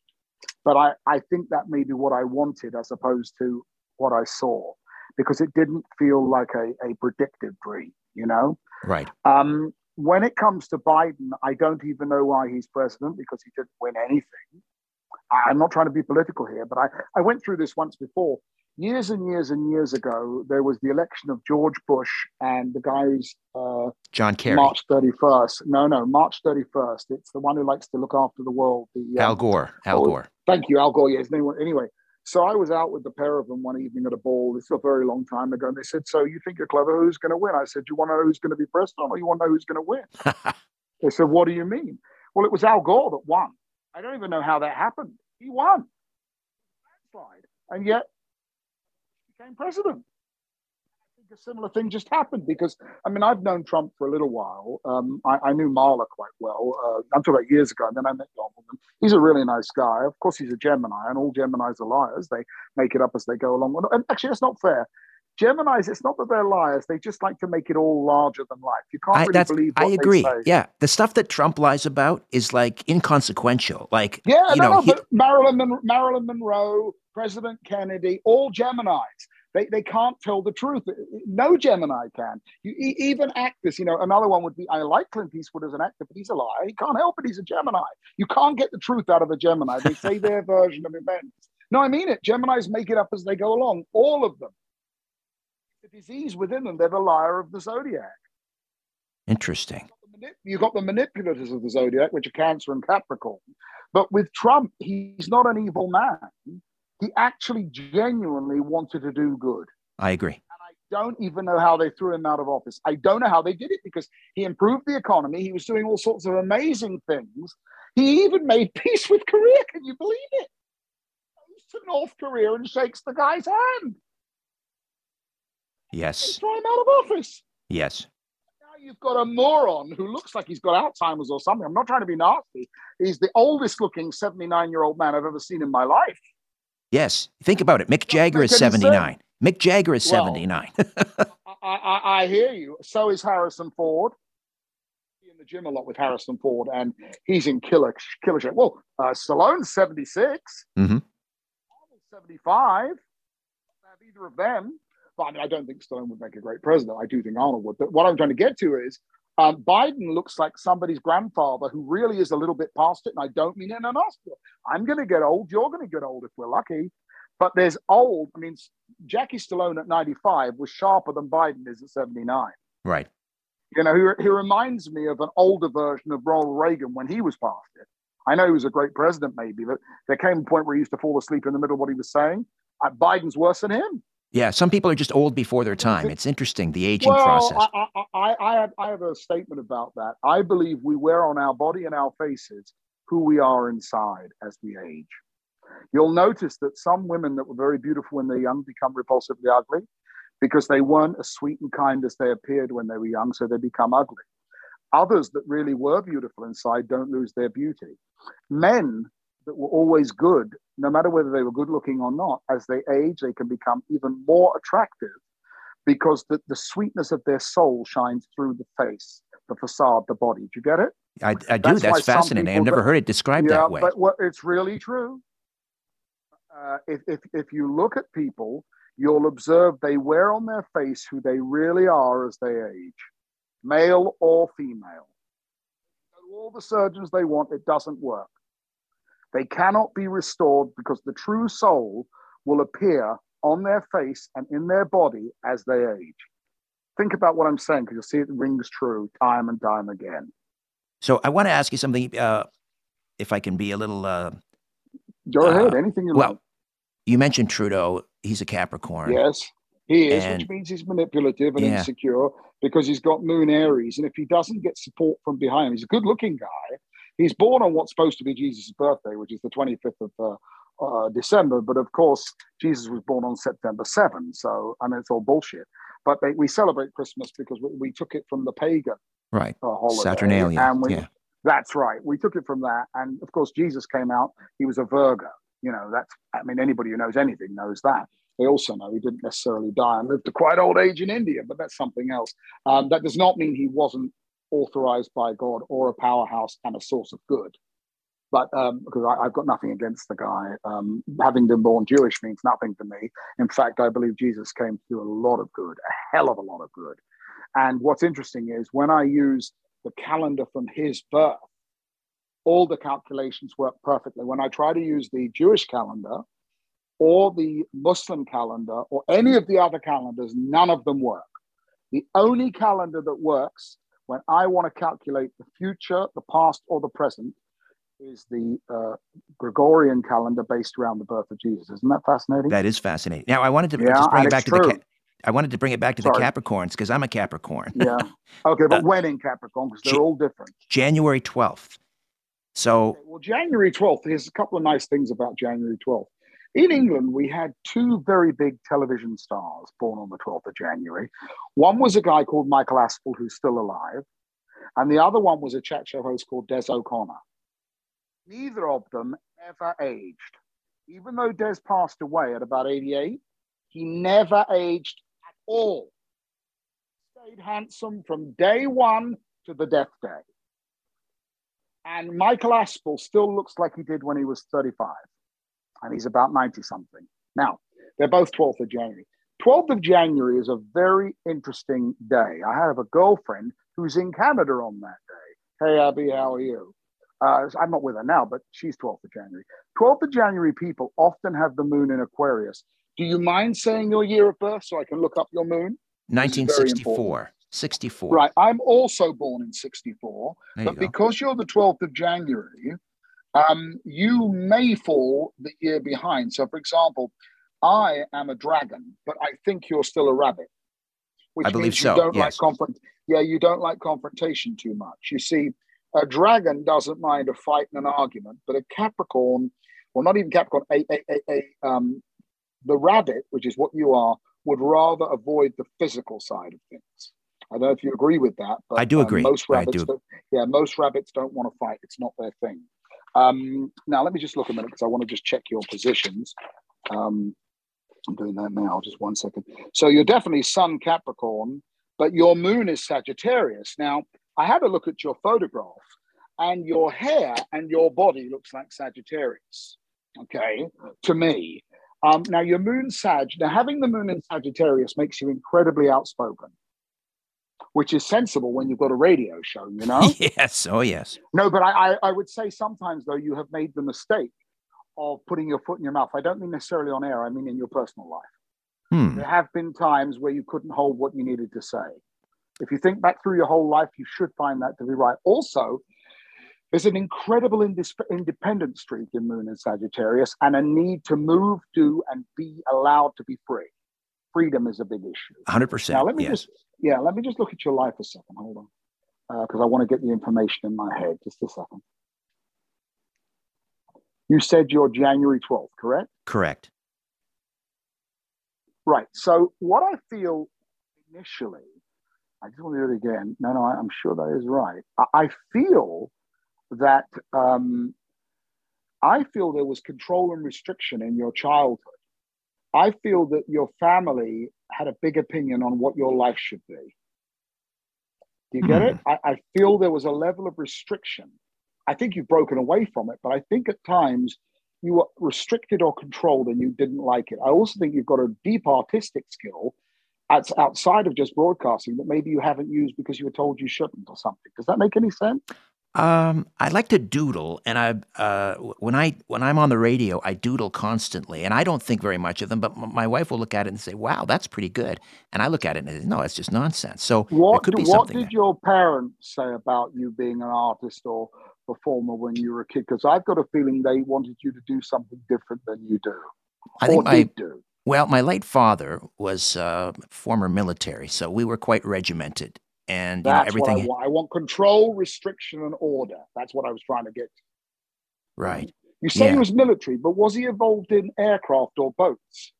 but I, I think that may be what I wanted as opposed to what I saw because it didn't feel like a, a predictive dream, you know? Right. Um, when it comes to Biden, I don't even know why he's president because he didn't win anything. I'm not trying to be political here, but I, I went through this once before years and years and years ago, there was the election of George Bush and the guy's uh, John Kerry. March 31st. No, no, March 31st. It's the one who likes to look after the world. The, um, Al Gore. Al oh, Gore. Thank you, Al Gore. Yes. Anyway, anyway, so I was out with the pair of them one evening at a ball. This is a very long time ago. And they said, So you think you're clever? Who's going to win? I said, You want to know who's going to be president or you want to know who's going to win? they said, What do you mean? Well, it was Al Gore that won. I don't even know how that happened. He won. And yet he became president. I a similar thing just happened because, I mean, I've known Trump for a little while. Um, I, I, knew Marla quite well. Uh, I'm talking about years ago, and then I met Donald. He's a really nice guy. Of course, he's a Gemini, and all Geminis are liars. They make it up as they go along. And actually, that's not fair. Geminis, it's not that they're liars. They just like to make it all larger than life. You can't really believe I agree. Yeah. The stuff that Trump lies about is like inconsequential. Like, yeah, you no, know, no, he, Marilyn, Marilyn Monroe, President Kennedy, all Geminis. They, they can't tell the truth. No Gemini can. You, even actors, you know, another one would be I like Clint Eastwood as an actor, but he's a liar. He can't help it. He's a Gemini. You can't get the truth out of a Gemini. They say their version of events. No, I mean it. Geminis make it up as they go along. All of them. The disease within them, they're the liar of the zodiac. Interesting. You've got the manipulators of the zodiac, which are Cancer and Capricorn. But with Trump, he's not an evil man he actually genuinely wanted to do good. I agree. And I don't even know how they threw him out of office. I don't know how they did it because he improved the economy. He was doing all sorts of amazing things. He even made peace with Korea. Can you believe it? Goes to North Korea and shakes the guy's hand. Yes. Throw him out of office. Yes. Now you've got a moron who looks like he's got Alzheimer's or something. I'm not trying to be nasty. He's the oldest looking 79 year old man I've ever seen in my life. Yes. Think about it. Mick Jagger is 79. Mick Jagger is well, 79. I, I, I, hear you. So is Harrison Ford. In the gym a lot with Harrison Ford, and he's in killer killer shape. Well, uh, Stallone's 76. Mm-hmm. 75. Have either of them. But I, mean, I don't think Stallone would make a great president. I do think Arnold would. But what I'm trying to get to is um, Biden looks like somebody's grandfather who really is a little bit past it, and I don't mean it in an hospital. I'm going to get old. You're going to get old if we're lucky. But there's old. I mean, Jackie Stallone at 95 was sharper than Biden is at 79. Right. You know, he, he reminds me of an older version of Ronald Reagan when he was past it. I know he was a great president, maybe, but there came a point where he used to fall asleep in the middle of what he was saying. Uh, Biden's worse than him. Yeah, some people are just old before their time. It's interesting, the aging well, process. I, I, I, have, I have a statement about that. I believe we wear on our body and our faces who we are inside as we age. You'll notice that some women that were very beautiful when they're young become repulsively ugly because they weren't as sweet and kind as they appeared when they were young, so they become ugly. Others that really were beautiful inside don't lose their beauty. Men that were always good, no matter whether they were good looking or not, as they age, they can become even more attractive because the, the sweetness of their soul shines through the face, the facade, the body. Do you get it? I, I do. That's, That's fascinating. I've never heard it described yeah, that way. But what, it's really true. Uh, if, if, if you look at people, you'll observe they wear on their face who they really are as they age, male or female all the surgeons they want, it doesn't work. They cannot be restored because the true soul will appear on their face and in their body as they age. Think about what I'm saying because you'll see it rings true time and time again. So I want to ask you something, uh, if I can be a little. Uh, Go ahead, uh, anything you want. well, You mentioned Trudeau. He's a Capricorn. Yes, he is, and, which means he's manipulative and yeah. insecure because he's got Moon Aries. And if he doesn't get support from behind, he's a good looking guy. He's born on what's supposed to be Jesus' birthday, which is the 25th of uh, uh, December. But of course, Jesus was born on September 7. So, I mean, it's all bullshit. But they, we celebrate Christmas because we, we, took it from the pagan right. Uh, holiday. Saturnalia. And we, yeah. That's right. We took it from that. And of course, Jesus came out. He was a Virgo. You know, that's, I mean, anybody who knows anything knows that. They also know he didn't necessarily die and lived to quite old age in India, but that's something else. Um, that does not mean he wasn't authorized by God or a powerhouse and a source of good. But um, because I, have got nothing against the guy, um, having been born Jewish means nothing to me. In fact, I believe Jesus came to do a lot of good, a hell of a lot of good. And what's interesting is when I use the calendar from his birth, all the calculations work perfectly. When I try to use the Jewish calendar or the Muslim calendar or any of the other calendars, none of them work. The only calendar that works when I want to calculate the future, the past, or the present is the uh, Gregorian calendar based around the birth of Jesus. Isn't that fascinating? That is fascinating. Now, I wanted to yeah, just bring it back to true. the. I wanted to bring it back to Sorry. the Capricorns because I'm a Capricorn. yeah. Okay, but uh, when in Capricorn? Because they're all different. January 12th. So. Okay, well, January 12th, there's a couple of nice things about January 12th. In England, we had two very big television stars born on the 12th of January. One was a guy called Michael Aspel, who's still alive, and the other one was a chat show host called Des O'Connor. Neither of them ever aged. Even though Des passed away at about 88, he never aged at all. Stayed handsome from day one to the death day. And Michael Aspel still looks like he did when he was 35 and he's about 90 something. Now, they're both 12th of January. 12th of January is a very interesting day. I have a girlfriend who's in Canada on that day. Hey, Abby, how are you? Uh, I'm not with her now, but she's 12th of January. 12th of January people often have the moon in Aquarius. Do you mind saying your year of birth so I can look up your moon? 1964. 64. Right. I'm also born in 64. There but because you're the 12th of January, um, you may fall the year behind. So, for example, I am a dragon, but I think you're still a rabbit. Which I believe means so. You don't yes. like confront- yeah, you don't like confrontation too much. You see, a dragon doesn't mind a fight and an argument, but a Capricorn, well, not even Capricorn, a, a, a, a um, the rabbit, which is what you are, would rather avoid the physical side of things. I don't know if you agree with that, but I do um, agree. most rabbits, do. yeah, most rabbits don't want to fight. It's not their thing. Um, now, let me just look a minute because I want to just check your positions. Um, I'm doing that now, just one second. So you're definitely Sun Capricorn, but your moon is Sagittarius. Now, I had a look at your photograph, and your hair and your body looks like Sagittarius, okay, to me. Um, now, your moon Sag, now having the moon in Sagittarius makes you incredibly outspoken which is sensible when you've got a radio show, you know? yes. Oh, yes. No, but I, I, I, would say sometimes, though, you have made the mistake of putting your foot in your mouth. I don't mean necessarily on air, I mean in your personal life. Hmm. There have been times where you couldn't hold what you needed to say. If you think back through your whole life, you should find that to be right. Also, there's an incredible indis- independent streak in Moon and Sagittarius and a need to move, do, and be allowed to be free. Freedom is a big issue. 100%. Now, let me yes. just yeah, let me just look at your life a second. Hold on. Because uh, I want to get the information in my head. Just a second. You said you're January 12th, correct? Correct. Right. So, what I feel initially, I just want to do it again. No, no, I'm sure that is right. I, I feel that um, I feel there was control and restriction in your childhood. I feel that your family had a big opinion on what your life should be. Do you get mm. it? I, I feel there was a level of restriction. I think you've broken away from it, but I think at times you were restricted or controlled and you didn't like it. I also think you've got a deep artistic skill that's outside of just broadcasting that maybe you haven't used because you were told you shouldn't or something. Does that make any sense? Um, I like to doodle, and I uh, when I when I'm on the radio, I doodle constantly, and I don't think very much of them. But my wife will look at it and say, "Wow, that's pretty good," and I look at it and say, "No, it's just nonsense." So what, could be what did there. your parents say about you being an artist or performer when you were a kid? Because I've got a feeling they wanted you to do something different than you do. I think my do. well, my late father was uh, former military, so we were quite regimented, and you know That's everything. what I want. I want control, restriction, and order. That's what I was trying to get. Right. You say Yeah. he was military, but was he involved in aircraft or boats?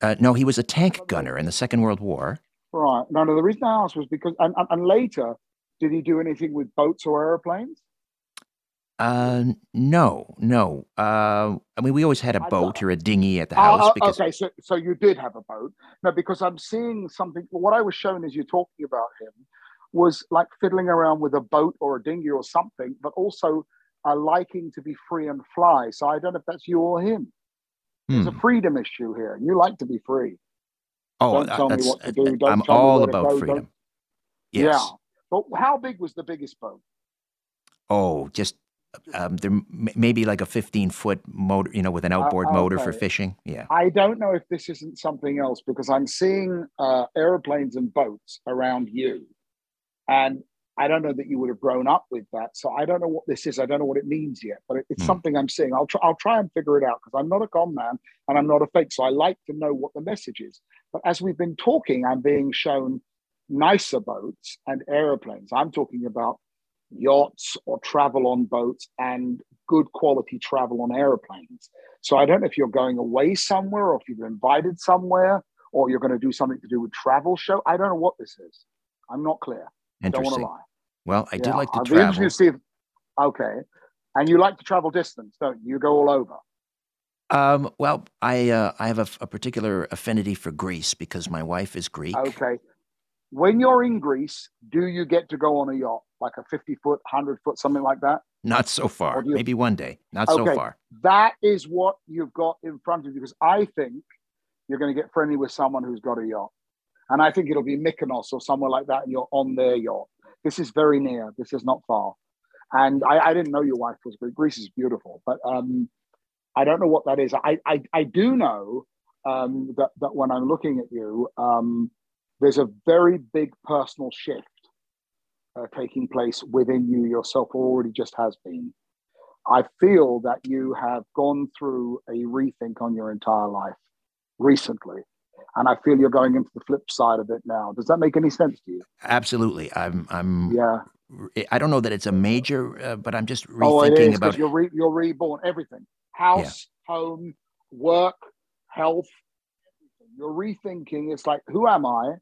Uh, no, he was a tank gunner in the Second World War. Right. No, no. The reason I asked was because, and, and, and later, did he do anything with boats or airplanes? Uh, no, no. Uh, I mean, we always had a boat or a dinghy at the Oh, house oh, because okay, so so you did have a boat. No, because I'm seeing something. What I was shown as you're talking about him was like fiddling around with a boat or a dinghy or something, but also a liking to be free and fly. So I don't know if that's you or him. There's Hmm. a freedom issue here. You like to be free. oh, don't uh, tell me that's what to uh, do, don't I'm tell me all to about go, freedom. don't- Yes. Yeah. But how big was the biggest boat? Oh, just um, there m- maybe like a 15 foot motor, you know, with an outboard motor for fishing. Yeah. I don't know if this isn't something else because I'm seeing uh, airplanes and boats around you. And I don't know that you would have grown up with that. So I don't know what this is. I don't know what it means yet, but it- it's Hmm. something I'm seeing. I'll try, I'll try and figure it out because I'm not a con man and I'm not a fake. So I like to know what the message is. But as we've been talking, I'm being shown nicer boats and airplanes. I'm talking about yachts or travel on boats and good quality travel on airplanes. So I don't know if you're going away somewhere or if you've invited somewhere or you're going to do something to do with travel show. I don't know what this is. I'm not clear. Don't want to Interesting. lie. Well, I did Yeah, like to I'd be travel. to see if, okay. And you like to travel distance, don't you? You go all over. Um, well, I uh, I have a particular affinity for Greece because my wife is Greek. Okay. When you're in Greece, do you get to go on a yacht, like a 50 foot, 100 foot, something like that? Not so far. you- Maybe one day. Not so far. That is what you've got in front of you because I think you're going to get friendly with someone who's got a yacht. And I think it'll be Mykonos or somewhere like that, and you're on their yacht. This is very near. This is not far. And I, I didn't know your wife was Greek. Greece is beautiful, but um, I don't know what that is. I, I, I do know um, that, that when I'm looking at you, um, there's a very big personal shift uh, taking place within you yourself, or already just has been. I feel that you have gone through a rethink on your entire life recently. And I feel you're going into the flip side of it now. Does that make any sense to you? Absolutely. I'm I'm Yeah. I don't know that it's a major, uh, but I'm just Oh, it rethinking about you're re- you're reborn. Everything, house, home, work, health. You're rethinking. It's like, who am I?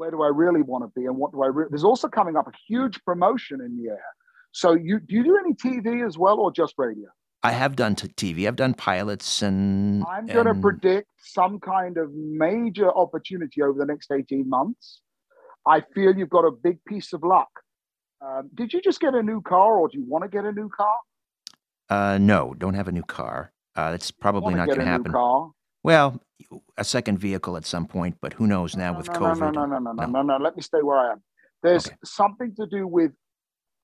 Where do I really want to be? And what do I? Re- There's also coming up a huge promotion in the air. So you do you do any TV as well, or just radio? I have done t- TV. I've done pilots and I'm going to and- predict some kind of major opportunity over the next 18 months. I feel you've got a big piece of luck. Um, did you just get a new car or do you want to get a new car? Uh, no, don't have a new car. Uh, it's probably not going to happen. Car? Well, a second vehicle at some point, but who knows now no, with no, COVID? No, no, no, no, no, No. no, no. Let me stay where I am. There's Okay. something to do with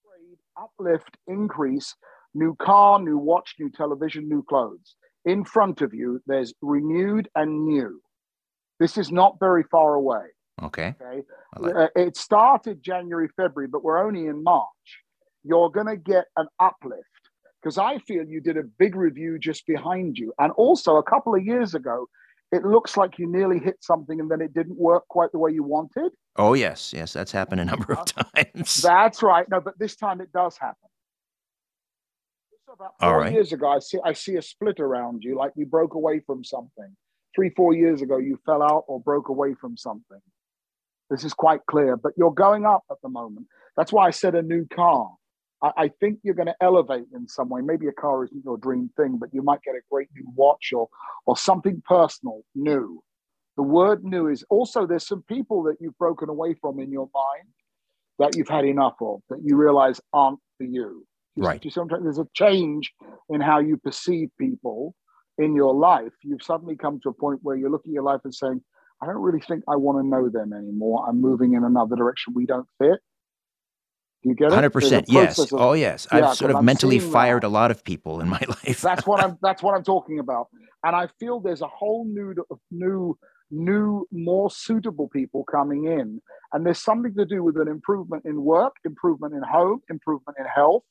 upgrade, uplift, increase, new car, new watch, new television, new clothes. In front of you, there's renewed and new. This is not very far away. Okay. Okay. Like- Uh, it started January, February, but we're only in March. You're going to get an uplift because I feel you did a big review just behind you. And also, a couple of years ago, it looks like you nearly hit something and then it didn't work quite the way you wanted. Oh yes, yes, that's happened a number of uh, times. That's right. No, but this time it does happen. So about four right. years ago, I see I see a split around you, like you broke away from something. Three, four years ago, you fell out or broke away from something. This is quite clear, but you're going up at the moment. That's why I said a new car. I, I think you're going to elevate in some way. Maybe a car isn't your dream thing, but you might get a great new watch or or something personal, new. The word new is also there's some people that you've broken away from in your mind that you've had enough of that you realize aren't for you. Right. you sometimes there's a change in how you perceive people in your life. You've suddenly come to a point where you're looking at your life and saying, I don't really think I want to know them anymore. I'm moving in another direction. We don't fit. Do you get it? Hundred percent. Yes. Of, oh, yes. Yeah, I've sort of I'm mentally fired that. a lot of people in my life. That's what I'm. That's what I'm talking about. And I feel there's a whole new, new, new, more suitable people coming in, and there's something to do with an improvement in work, improvement in home, improvement in health.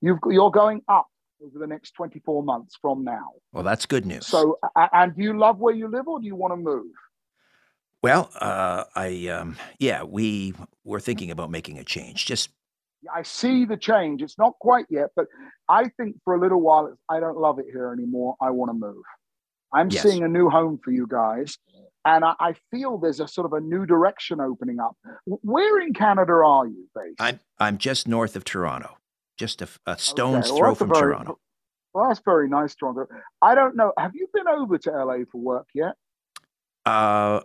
You've, you're going up over the next 24 months from now. well, that's good news. So, and do you love where you live, or do you want to move? Well, uh, I um, yeah, we were thinking about making a change. Just I see the change. It's not quite yet, but I think for a little while, I don't love it here anymore. I want to move. I'm Yes. seeing a new home for you guys. And I, I feel there's a sort of a new direction opening up. Where in Canada are you based? I'm I'm just north of Toronto, just a, a stone's well, throw from very- Toronto. Well, that's very nice, Toronto. I don't know. Have you been over to LA for work yet? Uh,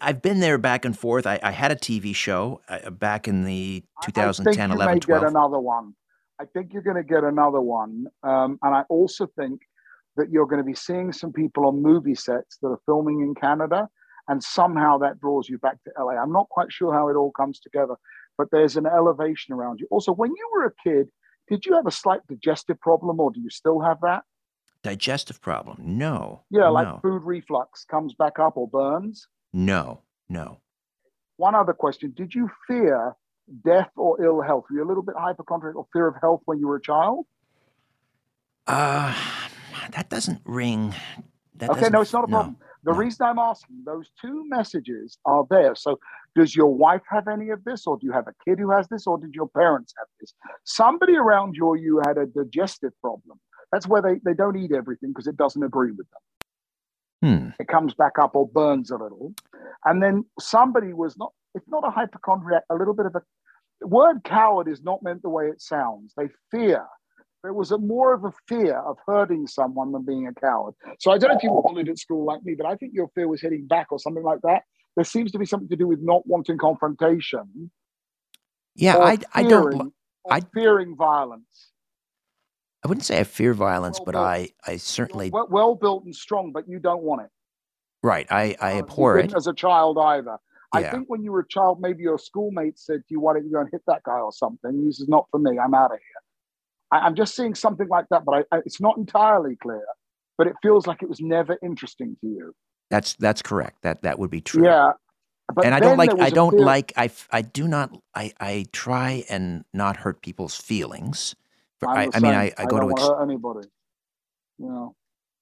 I've been there back and forth. I, I had a TV show uh, back in the I- I 2010, think you 11, may 12. get another one. I think you're going to get another one. Um, and I also think that you're going to be seeing some people on movie sets that are filming in Canada. And somehow that draws you back to LA. I'm not quite sure how it all comes together, but there's an elevation around you. Also, when you were a kid, did you have a slight digestive problem or do you still have that? Digestive problem? No. Yeah, like no, food reflux comes back up or burns. No, no. One other question Did you fear death or ill health? Were you a little bit hypochondriac or fear of health when you were a child? Uh, that doesn't ring. That okay, doesn't- no, it's not a no, problem. The no. reason I'm asking, those two messages are there. So, does your wife have any of this, or do you have a kid who has this, or did your parents have this? Somebody around you or you had a digestive problem. That's where they, they don't eat everything because it doesn't agree with them. Hmm. It comes back up or burns a little. And then somebody was not, it's not a hypochondriac, a little bit of a the word coward is not meant the way it sounds. They fear. There was a more of a fear of hurting someone than being a coward. So I don't know if you were bullied at school like me, but I think your fear was hitting back or something like that. There seems to be something to do with not wanting confrontation. Yeah, I, I don't. fearing- li- or I- fearing violence. I wouldn't say I fear violence, Well but. I, I certainly. Well, well built and strong, but you don't want it. Right. I, I Uh, abhor it. As a child, either. I Yeah. think when you were a child, maybe your schoolmate said to you, want don't go and hit that guy or something? This is not for me. I'm out of here. I, I'm just seeing something like that, but I, I, it's not entirely clear. But it feels like it was never interesting to you. That's that's correct. That that would be true. Yeah. But and I don't like. I don't fear- like. I. I do not. I. I try and not hurt people's feelings. But I'm I. mean. I, I go don't to. Ex- anybody. You know,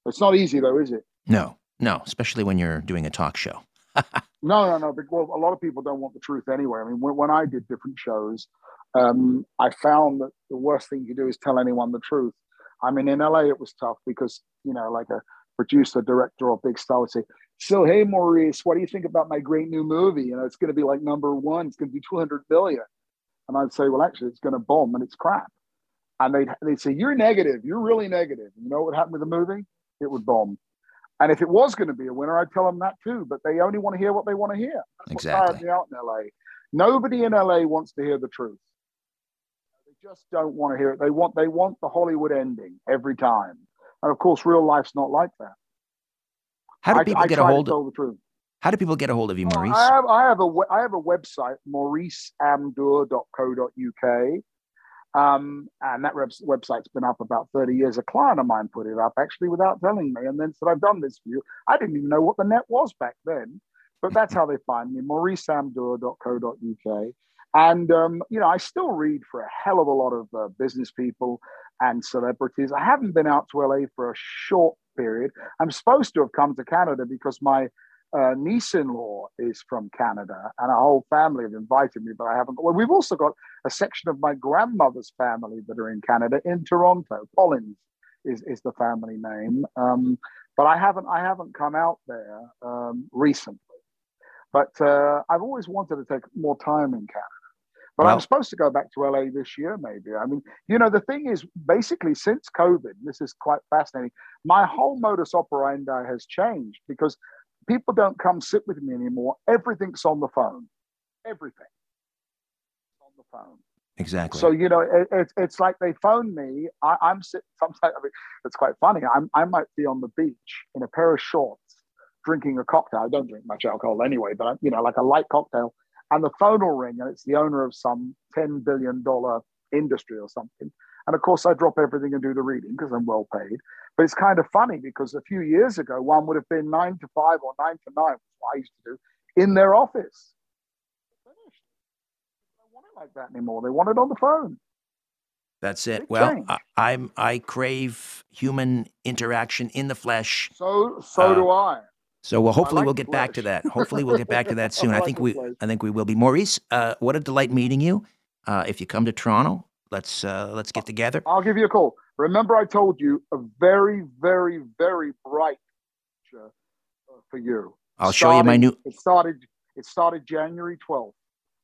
it's not easy though, is it? no. No. Especially when you're doing a talk show. No, no, no. Because well, a lot of people don't want the truth anyway. I mean, when, when I did different shows, um, I found that the worst thing you do is tell anyone the truth. I mean, in LA, it was tough because, you know, like a producer, director, or big star would say, So, hey, Maurice, what do you think about my great new movie? You know, it's going to be like number one, it's going to be 200 billion. And I'd say, Well, actually, it's going to bomb and it's crap. And they'd, they'd say, You're negative. You're really negative. You know what happened with the movie? It would bomb. And if it was going to be a winner, I'd tell them that too. But they only want to hear what they want to hear. That's what tired Exactly. me out in LA. Nobody in LA wants to hear the truth. They just don't want to hear it. They want they want the Hollywood ending every time. And of course, real life's not like that. How do people I get a hold? tell the truth. How do people get a hold of you, Maurice? I have I have a have a website mauriceamdur.co.uk. Um, and that web- website's been up about 30 years. A client of mine put it up actually without telling me and then said, I've done this for you. I didn't even know what the net was back then, but that's how they find me mauriceamdur.co.uk. And, um, you know, I still read for a hell of a lot of uh, business people and celebrities. I haven't been out to LA for a short period. I'm supposed to have come to Canada because my uh, niece-in-law is from Canada, and a whole family have invited me, but I haven't. Well, we've also got a section of my grandmother's family that are in Canada, in Toronto. Collins is, is the family name, um, but I haven't I haven't come out there um, recently. But uh, I've always wanted to take more time in Canada. But Well- I'm supposed to go back to LA this year, maybe. I mean, you know, the thing is, basically, since COVID, this is quite fascinating. My whole modus operandi has changed because people don't come sit with me anymore. Everything's on the phone. Everything on the phone. exactly. So you know, it, it's it's like they phone me. I, I'm sitting. Sometimes I mean, it's quite funny. I'm I might be on the beach in a pair of shorts, drinking a cocktail. I don't drink much alcohol anyway, but I, you know, like a light cocktail, and the phone will ring, and it's the owner of some ten billion dollar industry or something. And of course, I drop everything and do the reading because I'm well paid. But it's kind of funny because a few years ago, one would have been nine to five or nine to nine, what I used to do, in their office. They don't want it like that anymore. They want it on the phone. That's it. Big Well. I, I'm I crave human interaction in the flesh. So so Uh, do I. So well, hopefully like we'll get back to that. Hopefully we'll get back to that soon. I I think we flesh. I think we will be. Maurice, uh, what a delight meeting you. Uh, if you come to Toronto, let's uh, let's get together. I'll give you a call. Remember, I told you a very, very, very bright future uh, for you. I'll show you my new. It started. It started January twelfth.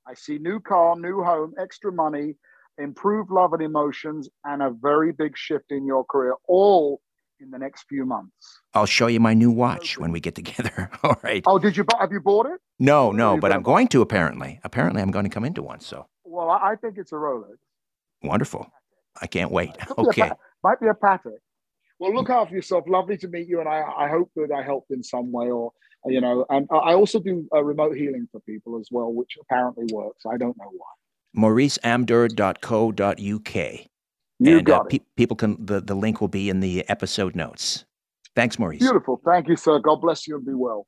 I see new car, new home, extra money, improved love and emotions, and a very big shift in your career, all in the next few months. I'll show you my new watch when we get together. All right. Oh, did you? Have you bought it? No, no, but I'm going to apparently. Apparently, I'm going to come into one. So Well, I I think it's a Rolex. Wonderful. I can't wait. Could be Okay. Pa- might be a Patek. Well, look after yourself. Lovely to meet you, and I, I hope that I helped in some way, or you know. And I I also do uh, remote healing for people as well, which apparently works. I don't know why. MauriceAmdur.co.uk. You and got uh, it. pe- people can the, the link will be in the episode notes. Thanks, Maurice. Beautiful. Thank you, sir. God bless you and be well.